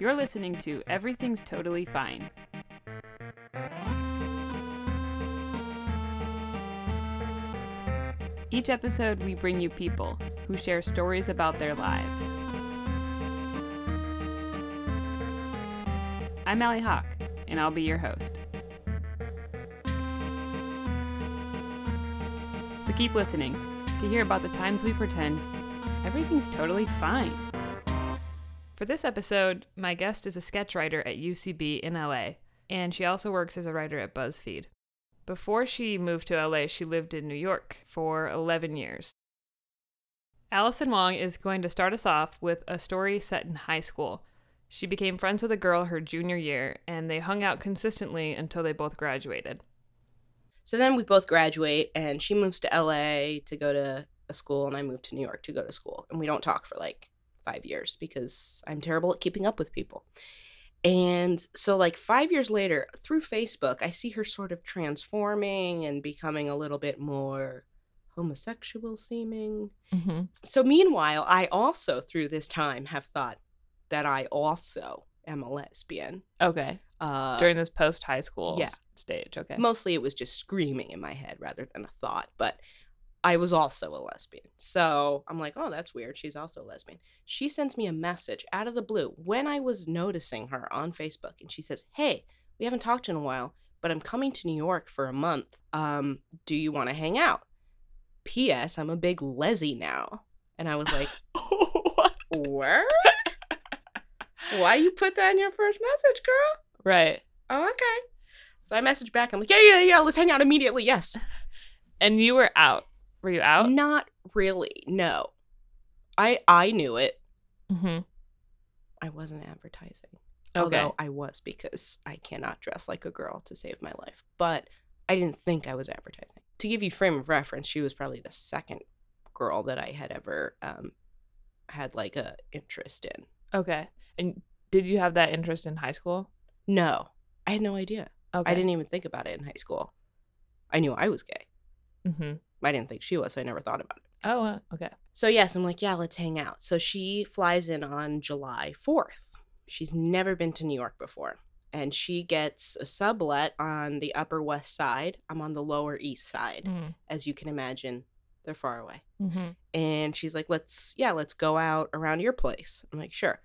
You're listening to Everything's Totally Fine. Each episode, we bring you people who share stories about their lives. I'm Allie Hawk, and I'll be your host. So keep listening to hear about the times we pretend everything's totally fine. For this episode, my guest is a sketch writer at UCB in LA, and she also works as a writer at BuzzFeed. Before she moved to LA, she lived in New York for 11 years. Allison Wong is going to start us off with a story set in high school. She became friends with a girl her junior year, and they hung out consistently until they both graduated. So then we both graduate, and she moves to LA to go to a school, and I move to New York to go to school. And we don't talk for like five years because I'm terrible at keeping up with people. And so, like five years later, through Facebook, I see her sort of transforming and becoming a little bit more homosexual seeming. Mm-hmm. So, meanwhile, I also, through this time, have thought that I also am a lesbian. Okay. Uh, During this post high school yeah. stage. Okay. mostly it was just screaming in my head rather than a thought, but I was also a lesbian. So I'm like, oh, that's weird. She's also a lesbian. She sends me a message out of the blue when I was noticing her on Facebook, and she says, hey, we haven't talked in a while, but I'm coming to New York for a month. Um, do you want to hang out? P.S. I'm a big lesy now. And I was like, what? word? Why you put that in your first message, girl? Right. Oh, okay. So I messaged back. I'm like, yeah, yeah, yeah, let's hang out immediately. Yes. And you were out. Were you out? Not really. No. I I knew it. Mm-hmm. I wasn't advertising. Okay. Although I was because I cannot dress like a girl to save my life. But I didn't think I was advertising. To give you frame of reference, she was probably the second girl that I had ever um had like a interest in. Okay. And did you have that interest in high school? No. I had no idea. Okay. I didn't even think about it in high school. I knew I was gay. Mm-hmm. I didn't think she was, so I never thought about it. Oh, uh, okay. So yes, I'm like, yeah, let's hang out. So she flies in on July 4th. She's never been to New York before. And she gets a sublet on the Upper West Side. I'm on the Lower East Side. Mm. As you can imagine, they're far away. Mm-hmm. And she's like, let's, yeah, let's go out around your place. I'm like, sure.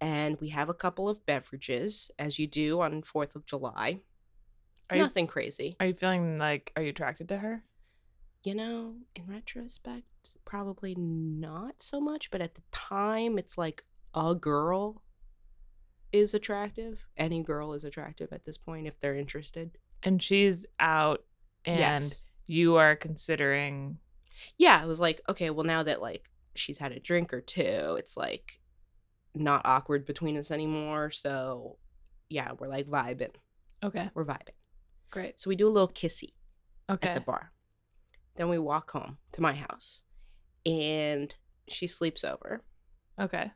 And we have a couple of beverages, as you do on 4th of July. Are you Nothing crazy. are you feeling like are you attracted to her? You know, in retrospect, probably not so much, but at the time, it's like a girl is attractive. Any girl is attractive at this point if they're interested. And she's out and Yes. you are considering Yeah, it was like, okay, well, now that like she's had a drink or two, it's like not awkward between us anymore. So, yeah, we're like vibing. Okay. We're vibing. Great. So, we do a little kissy. Okay. at the bar. Then we walk home to my house and she sleeps over. Okay.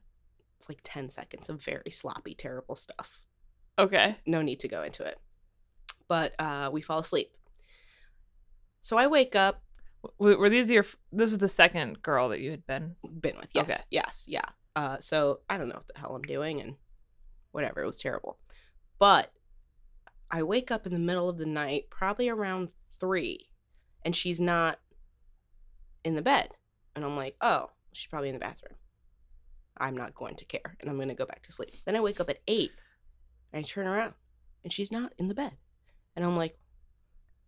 It's like 10 seconds of very sloppy, terrible stuff. Okay. No need to go into it. But uh, we fall asleep. So I wake up, W- were these your f- this is the second girl that you had been been with. Yes. Okay. Yes. Yeah. Uh, so I don't know what the hell I'm doing and whatever. It was terrible. But I wake up in the middle of the night, probably around three, and she's not in the bed. And I'm like, oh, she's probably in the bathroom. I'm not going to care. And I'm going to go back to sleep. Then I wake up at eight and I turn around and she's not in the bed. And I'm like,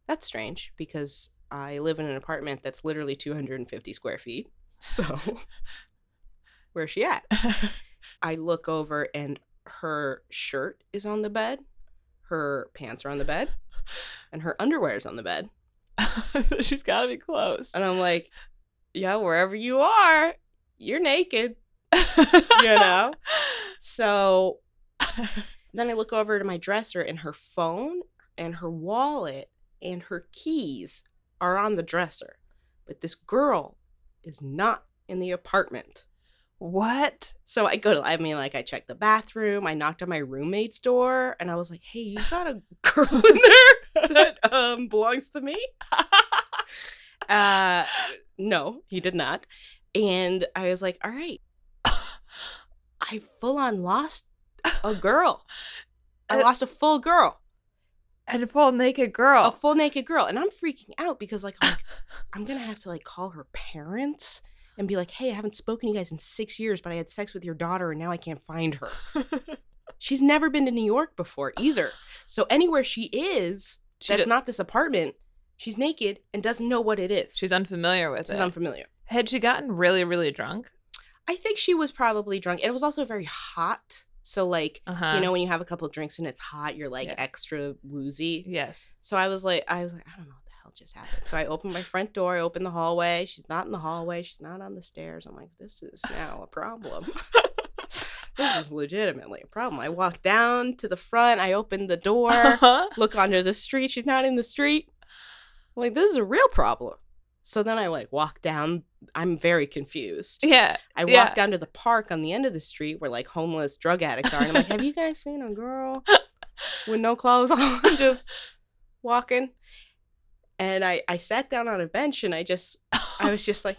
that's strange because I live in an apartment that's literally 250 square feet. So where's she at? I look over and her shirt is on the bed, her pants are on the bed, and her underwear is on the bed. she's got to be close. And I'm like, yeah, wherever you are, you're naked, you know? So then I look over to my dresser and her phone and her wallet and her keys are on the dresser. But this girl is not in the apartment. What? So I go to, I mean, like, I checked the bathroom. I knocked on my roommate's door and I was like, hey, you got a girl in there that um, belongs to me? uh, no, he did not. And I was like, all right. I full on lost a girl. I lost a full girl, And a full naked girl. a full naked girl, and I'm freaking out because like I'm, like, I'm gonna have to like call her parents and be like, "Hey, I haven't spoken to you guys in six years, but I had sex with your daughter, and now I can't find her." She's never been to New York before either, so anywhere she is, She that's do- not this apartment. She's naked and doesn't know what it is. She's unfamiliar with it. She's it. unfamiliar. Had she gotten really, really drunk? I think she was probably drunk. It was also very hot. So like, Uh huh. you know, when you have a couple of drinks and it's hot, you're like Yeah. extra woozy. Yes. So I was like, I was like, I don't know what the hell just happened. So I opened my front door, I opened the hallway. She's not in the hallway. She's not on the stairs. I'm like, this is now a problem. this is legitimately a problem. I walk down to the front. I open the door, Uh-huh. look under the street. She's not in the street. I'm like, this is a real problem. So then I like walk down. I'm very confused. Yeah. I Yeah. walk down to the park on the end of the street where like homeless drug addicts are, and I'm like, "Have you guys seen a girl with no clothes on, just walking?" And I I sat down on a bench, and I just I was just like,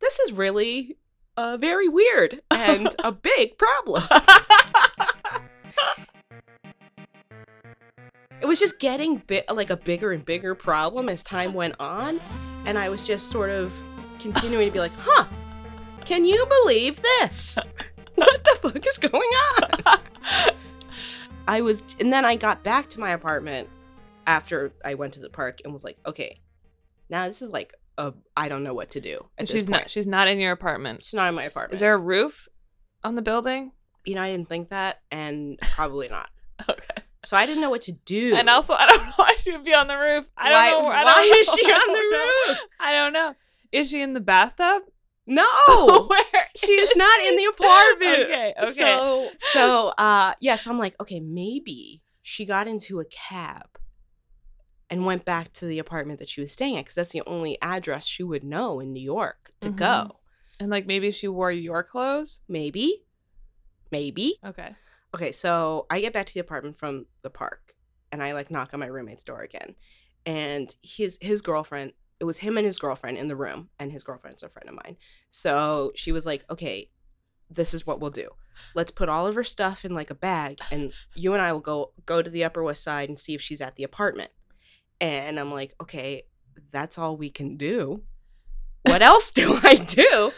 "This is really uh very weird and a big problem." It was just getting bit like a bigger and bigger problem as time went on, and I was just sort of continuing to be like, "Huh." Can you believe this? What the fuck is going on? I was, and then I got back to my apartment after I went to the park and was like, okay, now this is like a, I don't know what to do. She's not. She's not in your apartment. She's not in my apartment. Is there a roof on the building? You know, I didn't think that, and probably not. Okay. So I didn't know what to do. And also, I don't know why she would be on the roof. I don't know. I why don't is know. she on the roof? I don't know. Is she in the bathtub? no, Where? she is not in the apartment. Okay. Okay. So, so, uh, yeah. So I'm like, okay, maybe she got into a cab and went back to the apartment that she was staying at because that's the only address she would know in New York to Mhm. go. and like maybe she wore your clothes. Maybe, maybe. Okay. Okay, so I get back to the apartment from the park, and I like knock on my roommate's door again, and his his girlfriend. It was him and his girlfriend in the room, and his girlfriend's a friend of mine. So she was like, "Okay, this is what we'll do. Let's put all of her stuff in like a bag, and you and I will go go to the Upper West Side and see if she's at the apartment." And I'm like, "Okay, that's all we can do. What else do I do?"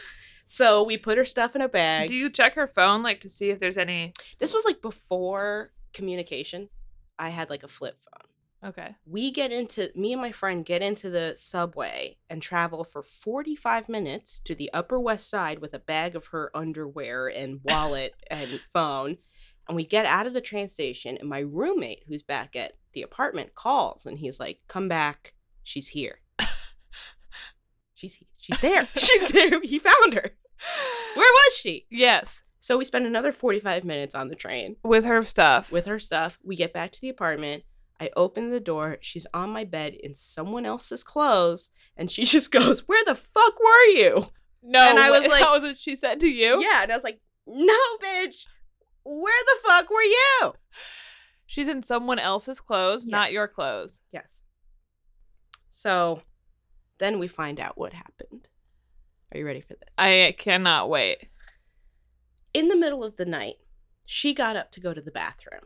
So we put her stuff in a bag. Do you check her phone like to see if there's any? This was like before communication. I had like a flip phone. Okay. We get into me and my friend get into the subway and travel for 45 minutes to the Upper West Side with a bag of her underwear and wallet and phone. And we get out of the train station and my roommate who's back at the apartment calls and he's like, "Come back. She's here." she's she's there. she's there. He found her. Where was she? Yes. So we spend another 45 minutes on the train With her stuff. with her stuff. We get back to the apartment. I open the door. She's on my bed in someone else's clothes. And she just goes, Where the fuck were you? no. and I was like- that was what she said to you. Yeah. And I was like, No, bitch. Where the fuck were you? She's in someone else's clothes, not your clothes. Yes. So then we find out what happened. Are you ready for this? I cannot wait. in the middle of the night, she got up to go to the bathroom,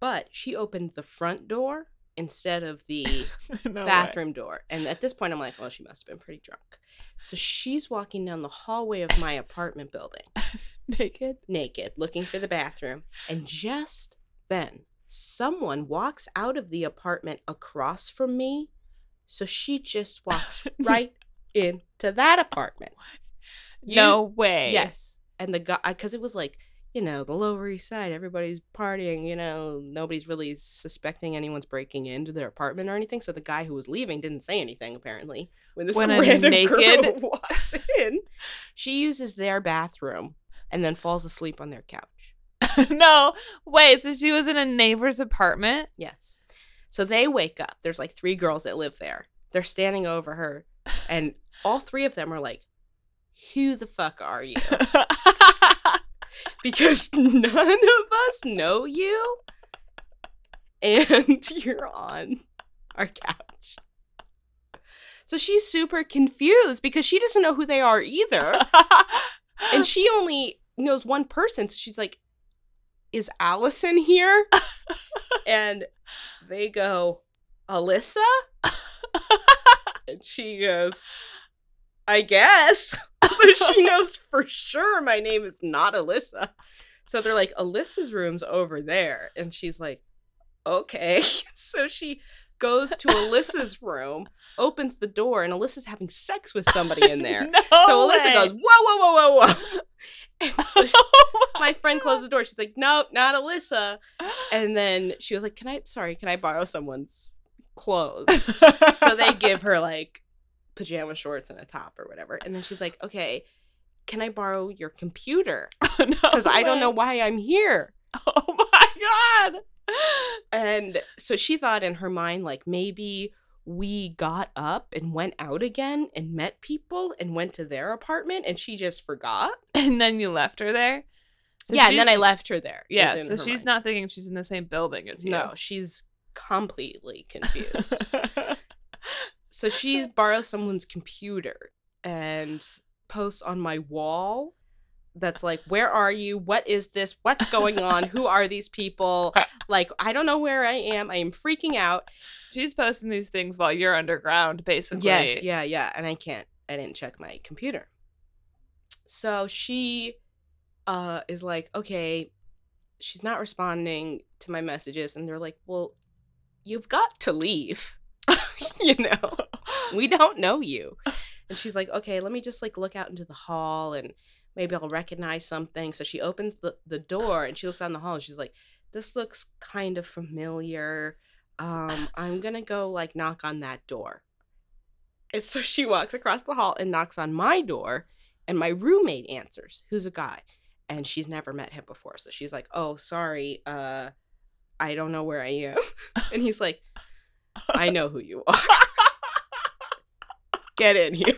but she opened the front door instead of the No way. bathroom door. And at this point, I'm like, well, she must have been pretty drunk. So she's walking down the hallway of my apartment building, naked. naked, looking for the bathroom. And just then, someone walks out of the apartment across from me. So she just walks right into that apartment. You- no way. Yes. And the guy, because it was like, you know, the Lower East Side, everybody's partying, you know, nobody's really suspecting anyone's breaking into their apartment or anything. So the guy who was leaving didn't say anything, apparently. When this When random naked- girl walks in, she uses their bathroom and then falls asleep on their couch. no. Wait, so she was in a neighbor's apartment? Yes. So they wake up. There's like three girls that live there. They're standing over her, and all three of them are like, Who the fuck are you? Because none of us know you and you're on our couch. So she's super confused because she doesn't know who they are either. and she only knows one person. So she's like, is Allison here? and they go, Alyssa? and she goes, I guess. but she knows for sure my name is not Alyssa. So they're like, Alyssa's room's over there. And she's like, okay. so she goes to Alyssa's room, opens the door, and Alyssa's having sex with somebody in there. no so Alyssa way. goes, whoa, whoa, whoa, whoa, whoa. And so she- Oh my friend closed the door. She's like, nope, not Alyssa. And then she was like, can I, sorry, can I borrow someone's clothes? so they give her like pajama shorts and a top or whatever. And then she's like, okay, can I borrow your computer? Oh, because I don't know why I'm here. Oh my god. And so she thought in her mind, like, maybe we got up and went out again and met people and went to their apartment and she just forgot. And then you left her there. So yeah, and then I left her there. Yeah, so she's mind. not thinking she's in the same building as you. No, she's completely confused. So she borrows someone's computer and posts on my wall that's like, Where are you? What is this? What's going on? Who are these people? Like, I don't know where I am. I am freaking out. she's posting these things while you're underground, basically. Yes, yeah, yeah. And I can't, I didn't check my computer. So she uh is like, okay, she's not responding to my messages. And they're like, well, you've got to leave. you know, we don't know you. And she's like, okay, let me just like look out into the hall and maybe I'll recognize something. So she opens the, the door and she looks down the hall and she's like, this looks kind of familiar. Um, I'm gonna go like knock on that door. And so she walks across the hall and knocks on my door, and my roommate answers, who's a guy, and she's never met him before. So she's like, "Oh, sorry, uh, I don't know where I am," and he's like, "I know who you are. Get in here."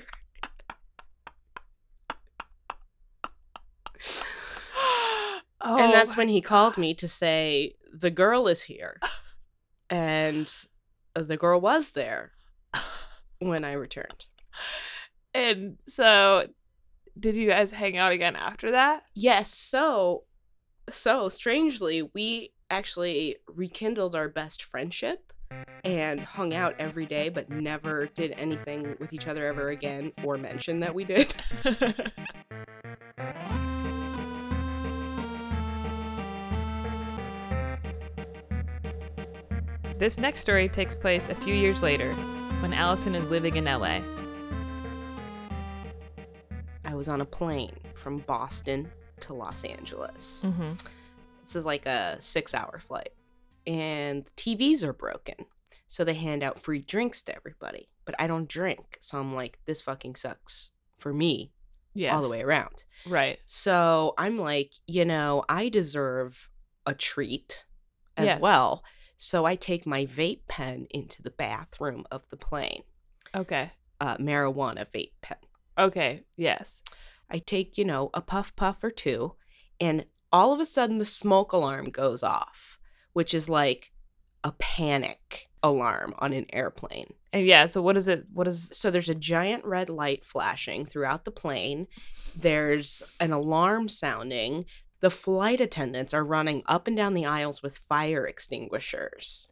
and oh that's when he called me to say the girl is here, and uh, the girl was there when I returned. And so, did you guys hang out again after that? Yes, so so strangely, we actually rekindled our best friendship and hung out every day but never did anything with each other ever again or mention that we did. This next story takes place a few years later when Allison is living in LA. I was on a plane from Boston to Los Angeles. Mm-hmm. This is like a 6-hour flight. And TVs are broken. So they hand out free drinks to everybody. But I don't drink. So I'm like this fucking sucks for me Yes. all the way around. Right. So I'm like, you know, I deserve a treat as Yes. well. So I take my vape pen into the bathroom of the plane, Okay. uh, marijuana vape pen. Okay. Yes. I take, you know, a puff puff or two, and all of a sudden the smoke alarm goes off, which is like a panic alarm on an airplane. And yeah. So what is it? What is? So there's a giant red light flashing throughout the plane. There's an alarm sounding. The flight attendants are running up and down the aisles with fire extinguishers.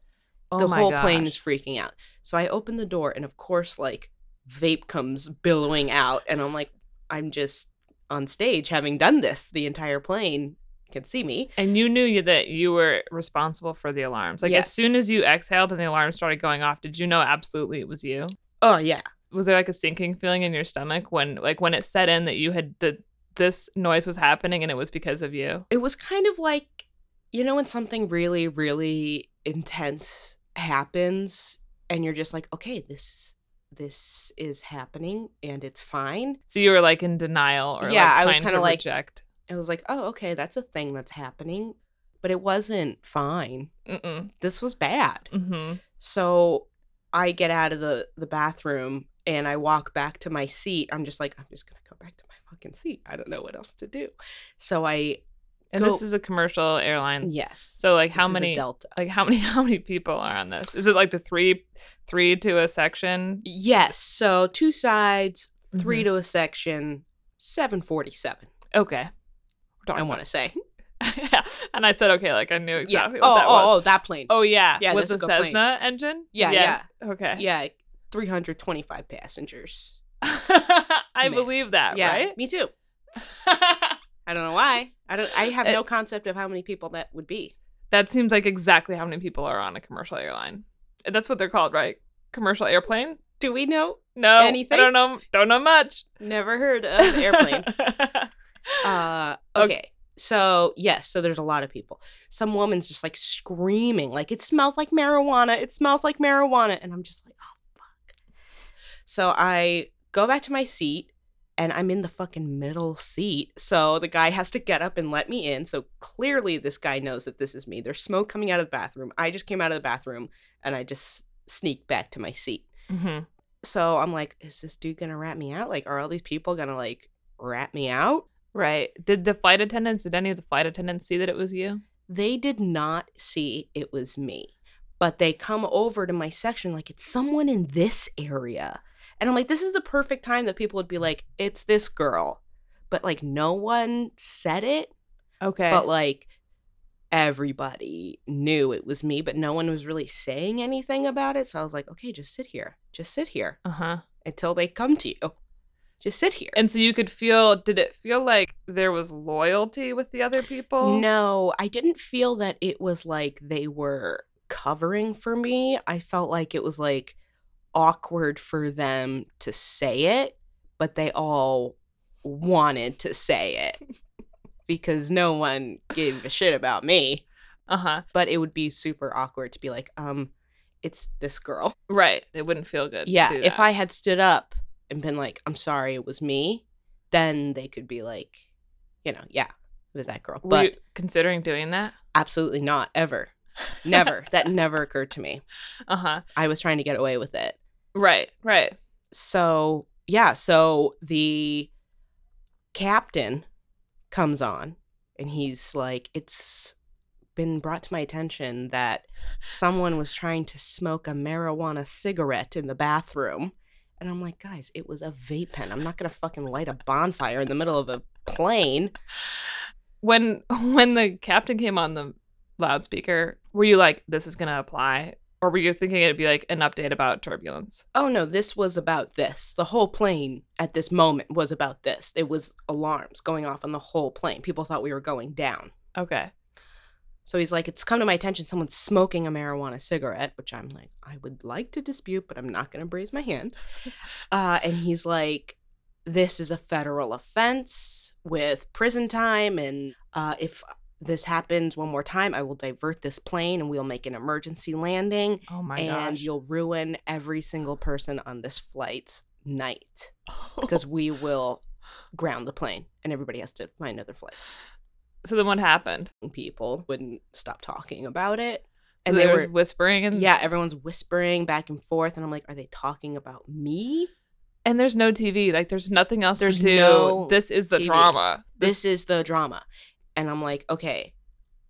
Oh the my whole plane is freaking out. So I open the door and of course like vape comes billowing out and I'm like I'm just on stage having done this. The entire plane can see me. And you knew you, that you were responsible for the alarms. Like as soon as you exhaled and the alarm started going off, did you know absolutely it was you? Oh yeah. Was there like a sinking feeling in your stomach when like when it set in that you had that this noise was happening and it was because of you? It was kind of like you know when something really really intense happens and you're just like okay this this is happening and it's fine. So you were like in denial or Yeah, like I was kinda like- reject. It was like oh okay that's a thing that's happening but it wasn't fine. Mm-mm. This was bad. Mm-hmm. So I get out of the the bathroom and I walk back to my seat. I'm just like, I'm just gonna go back to my fucking seat. I don't know what else to do. So I And Go- this is a commercial airline. yes. So like how This is a many Delta? like how many how many people are on this? Is it like the three three to a section? Yes. So two sides, 3 Mhm. to a section, seven forty seven. Okay. We're I want to say. and I said, okay, like I knew exactly yeah. what oh, that oh, was. oh, that plane. Oh, yeah, Yeah, with the that's a good plane. Cessna engine. Yeah, yes. Okay. Yeah, 325 passengers. I believe that, yeah, right? me too. I don't know why. I don't. I have Uh, no concept of how many people that would be. that seems like exactly how many people are on a commercial airline. That's what they're called, right? Commercial airplane? Do we know? No, Anything? I don't know. Don't know much. Never heard of airplanes. Uh, Okay. okay. So yes, so there's a lot of people. Some woman's just like screaming, like it smells like marijuana. It smells like marijuana, and I'm just like, oh fuck. So I go back to my seat, and I'm in the fucking middle seat. So the guy has to get up and let me in. So clearly, this guy knows that this is me. There's smoke coming out of the bathroom. I just came out of the bathroom, and I just sneak back to my seat. hmm So I'm like, is this dude gonna rat me out? Like, are all these people gonna like rat me out? Right. Did the flight attendants, did any of the flight attendants see that it was you? They did not see it was me, but they come over to my section like it's someone in this area. And I'm like, this is the perfect time that people would be like, it's this girl. But like, no one said it, Okay. but like, everybody knew it was me, but no one was really saying anything about it. So I was like, okay, just sit here. Just sit here uh huh. until they come to you. Just sit here. And so you could feel, did it feel like there was loyalty with the other people? No, I didn't feel that it was like they were covering for me. I felt like it was like awkward for them to say it, but they all wanted to say it because no one gave a shit about me. Uh huh. But it would be super awkward to be like, um, it's this girl. Right. It wouldn't feel good. to Yeah, if. I had stood up and been like, I'm sorry, it was me, then they could be like, you know, yeah, it was that girl. Were But you considering doing that? absolutely not, ever. Never. that never occurred to me. Uh huh. I was trying to get away with it. Right. Right. So, yeah, so the captain comes on and he's like, It's been brought to my attention that someone was trying to smoke a marijuana cigarette in the bathroom. And I'm like, guys, it was a vape pen. I'm not gonna fucking light a bonfire in the middle of a plane. When when the captain came on the loudspeaker, were you like, "This is gonna apply," or were you thinking it'd be like an update about turbulence? Oh no, this was about this. The whole plane at this moment was about this. It was alarms going off on the whole plane. People thought we were going down. Okay. So he's like, It's come to my attention someone's smoking a marijuana cigarette, which I'm like, I would like to dispute, but I'm not going to raise my hand. Uh, and he's like, This is a federal offense with prison time. And uh, if this happens one more time, I will divert this plane and we'll make an emergency landing. Oh my and gosh. you'll ruin every single person on this flight's night because we will ground the plane and everybody has to find another flight. So then what happened? People wouldn't stop talking about it. So And they were, whispering and yeah, everyone's whispering back and forth. And I'm like, are they talking about me? and there's no TV. Like there's nothing else There's to do. no this is the TV. drama. This is the drama. And I'm like, okay,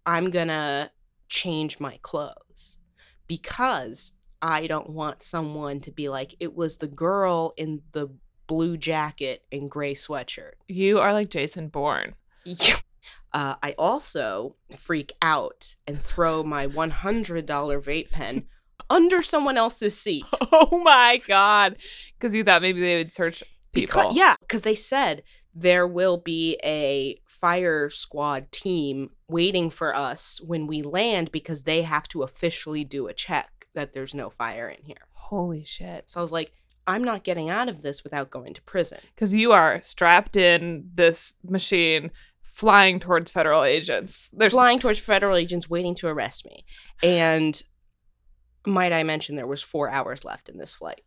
I'm gonna change my clothes because I don't want someone to be like, it was the girl in the blue jacket and gray sweatshirt. you are like Jason Bourne. Uh, I also freak out and throw my $100 vape pen under someone else's seat. Oh my god! Because you thought maybe they would search people. Because, yeah, because they said there will be a fire squad team waiting for us when we land because they have to officially do a check that there's no fire in here. Holy shit! So I was like, I'm not getting out of this without going to prison. Because you are strapped in this machine, flying towards federal agents. There's flying towards federal agents waiting to arrest me. And might I mention there was four hours left in this flight.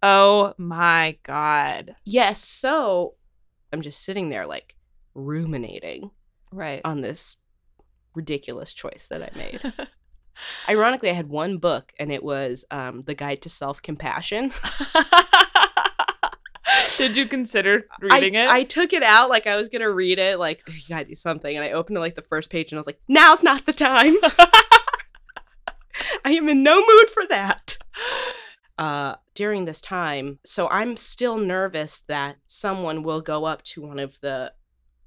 Oh my god! Yes, so I'm just sitting there like ruminating Right. on this ridiculous choice that I made. Ironically, I had one book and it was um, The Guide to Self Compassion. Did you consider reading I, it? I took it out like I was gonna read it, like you gotta do something, and I opened it like the first page and I was like, now's not the time. I am in no mood for that. Uh, during this time, so I'm still nervous that someone will go up to one of the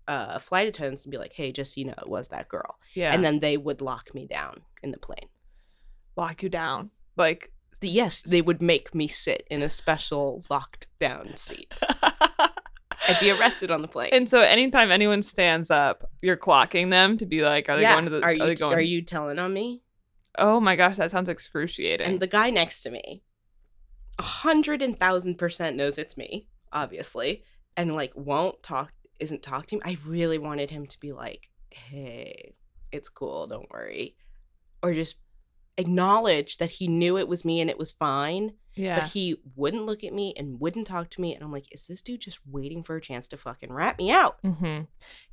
uh, flight attendants and be like, "Hey, just so you know, it was that girl," Yeah. and then they would lock me down in the plane. lock you down. Like Yes, they would make me sit in a special locked down seat. I'd be arrested on the plane. And so anytime anyone stands up, you're clocking them to be like, are they yeah, going to the are you they going are you telling on me? Oh my gosh, that sounds excruciating. And the guy next to me, a hundred and thousand percent knows it's me, obviously, and like won't talk, isn't talk to him. I really wanted him to be like, "Hey, it's cool, don't worry," or just acknowledge that he knew it was me and it was fine. yeah. But he wouldn't look at me and wouldn't talk to me, and I'm like, "Is this dude just waiting for a chance to fucking rat me out?" hmm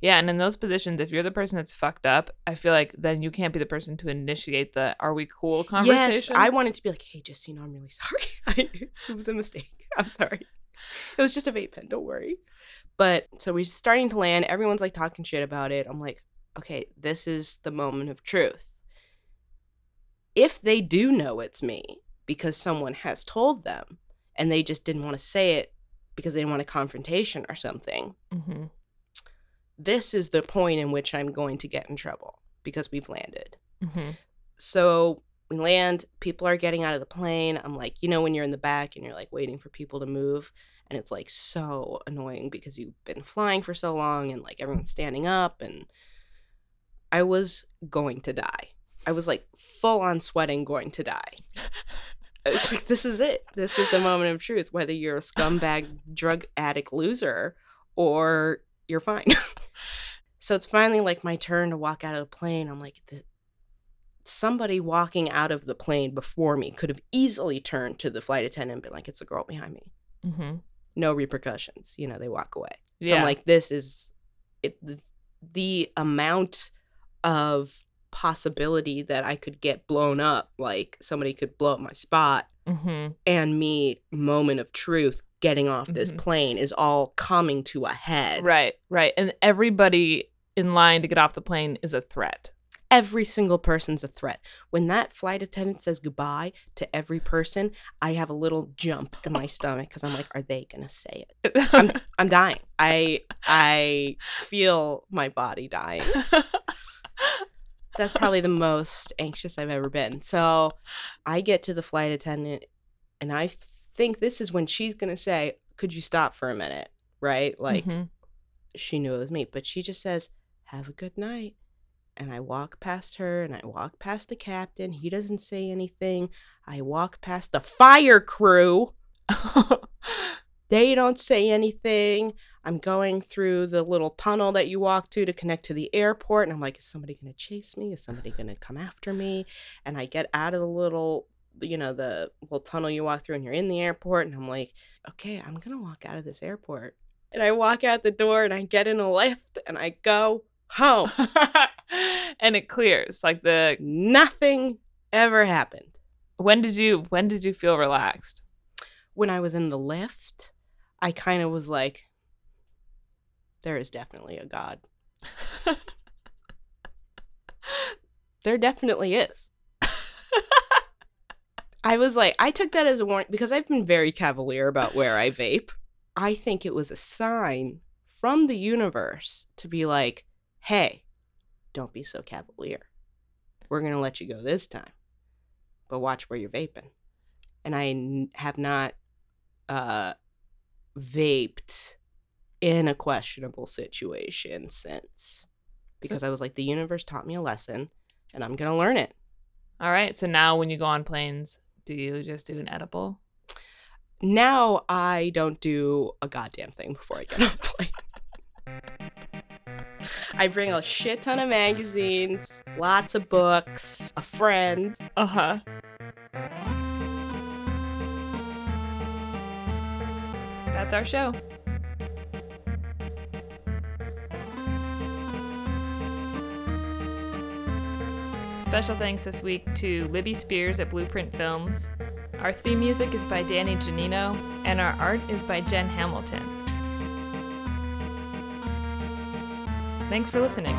Yeah, and in those positions, if you're the person that's fucked up, I feel like then you can't be the person to initiate the "Are we cool?" conversation. Yes, I wanted to be like, hey, just you know, I'm really sorry. It was a mistake. I'm sorry. It was just a vape pen. Don't worry. But so we're starting to land. Everyone's like talking shit about it. I'm like, okay, this is the moment of truth. If they do know it's me because someone has told them and they just didn't want to say it because they didn't want a confrontation or something, mm-hmm. this is the point in which I'm going to get in trouble because we've landed. hmm So we land, people are getting out of the plane. I'm like, you know, when you're in the back and you're like waiting for people to move, and it's like so annoying because you've been flying for so long and like everyone's standing up, and I was going to die. I was like full on sweating, going to die. It's like, this is it. This is the moment of truth, whether you're a scumbag drug addict loser or you're fine. so it's finally like my turn to walk out of the plane. I'm like, "Th- somebody walking out of the plane before me could have easily turned to the flight attendant and been like, it's the girl behind me. hmm No repercussions. You know, they walk away. So Yeah. I'm like, this is it. The, the amount of possibility that I could get blown up, like somebody could blow up my spot, hmm and me, moment of truth, getting off this Mhm. plane is all coming to a head. Right, right. And everybody in line to get off the plane is a threat. Every single person's a threat. When that flight attendant says goodbye to every person, I have a little jump in my stomach because I'm like, are they gonna say it? I'm, I'm dying. I I feel my body dying. That's probably the most anxious I've ever been. So I get to the flight attendant, and I think this is when she's gonna say, "Could you stop for a minute?" Right? Like Mhm. she knew it was me, but she just says, "Have a good night." And I walk past her, and I walk past the captain. He doesn't say anything. I walk past the fire crew. They don't say anything. I'm going through the little tunnel that you walk to to connect to the airport. And I'm like, is somebody going to chase me? Is somebody going to come after me? And I get out of the little, you know, the little tunnel you walk through and you're in the airport. And I'm like, okay, I'm going to walk out of this airport. And I walk out the door and I get in a Lyft and I go home. and it clears. Like the Nothing ever happened. when did you when did you feel relaxed? When I was in the Lyft, I kind of was like, there is definitely a God. There definitely is. I was like, I took that as a warning because I've been very cavalier about where I vape. I think it was a sign from the universe to be like, hey, don't be so cavalier. We're going to let you go this time, but watch where you're vaping. And I n- have not uh, vaped in a questionable situation since because I was like, the universe taught me a lesson and I'm going to learn it. All right. So now when you go on planes, do you just do an edible? Now I don't do a goddamn thing before I get on a plane. I bring a shit ton of magazines, lots of books, a friend. Uh-huh. That's our show. Special thanks this week to Libby Spears at Blueprint Films. Our theme music is by Danny Janino, and our art is by Jen Hamilton. Thanks for listening.